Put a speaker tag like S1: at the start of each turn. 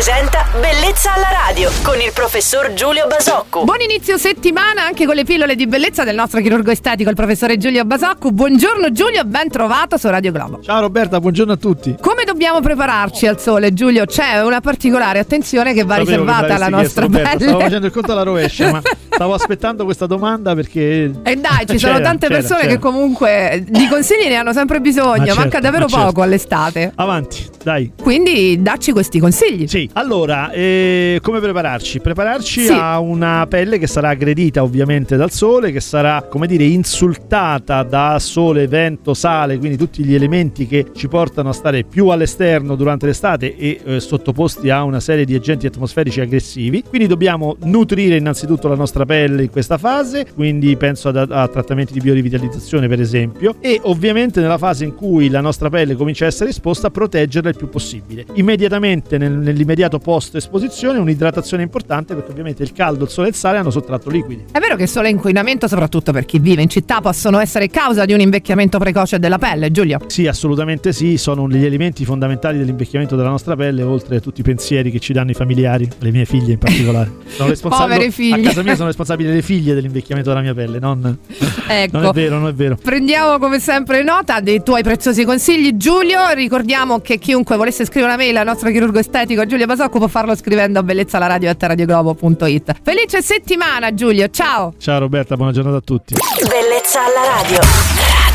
S1: presenta Bellezza alla radio con il professor Giulio Basocco.
S2: Buon inizio settimana anche con le pillole di bellezza del nostro chirurgo estetico, il professore Giulio Basocco. Buongiorno Giulio, ben trovato su Radio Globo.
S3: Ciao Roberta, buongiorno a tutti.
S2: Come dobbiamo prepararci al sole, Giulio? C'è una particolare attenzione che va
S3: Sapevo
S2: riservata
S3: che
S2: alla nostra
S3: chiesto,
S2: pelle.
S3: Stavo facendo il conto alla rovescia, ma stavo aspettando questa domanda perché.
S2: E dai, ci sono tante
S3: c'era,
S2: persone
S3: c'era.
S2: che comunque di consigli ne hanno sempre bisogno,
S3: Ma certo,
S2: manca davvero
S3: ma certo.
S2: poco all'estate.
S3: Avanti, dai.
S2: Quindi dacci questi consigli.
S3: Sì, allora, eh, come prepararci? Prepararci
S2: Sì.
S3: a una pelle che sarà aggredita ovviamente dal sole, che sarà, come dire, insultata da sole, vento, sale, quindi tutti gli elementi che ci portano a stare più all'esterno durante l'estate e eh, sottoposti a una serie di agenti atmosferici aggressivi. Quindi dobbiamo nutrire innanzitutto la nostra pelle in questa fase, quindi penso ad- a, trattamenti di biorivitalizzazione per esempio, e ovviamente nella fase in cui la nostra pelle comincia a essere esposta, proteggerla il più possibile. Immediatamente nel- nell'immediato post esposizione un'idratazione importante perché ovviamente il caldo, il sole e il sale hanno sottratto liquidi.
S2: È vero che sole e inquinamento, soprattutto per chi vive in città, possono essere causa di un invecchiamento precoce della pelle, Giulio?
S3: Sì, assolutamente sì, sono gli elementi fondamentali dell'invecchiamento della nostra pelle, oltre a tutti i pensieri che ci danno i familiari, le mie figlie in particolare. Sono responsabile-
S2: Povere figlie.
S3: A casa mia sono responsabili le figlie dell'invecchiamento della mia pelle, non,
S2: Ecco.
S3: non è vero, non è vero.
S2: Prendiamo come sempre nota dei tuoi preziosi consigli, Giulio. Ricordiamo che chiunque volesse scrivere una mail al nostro chirurgo estetico Giulio Basocco può farlo scrivendo a bellezzalaradio.it. Felice settimana, Giulio. Ciao!
S3: Ciao Roberta, buona giornata a tutti.
S1: Bellezza alla radio.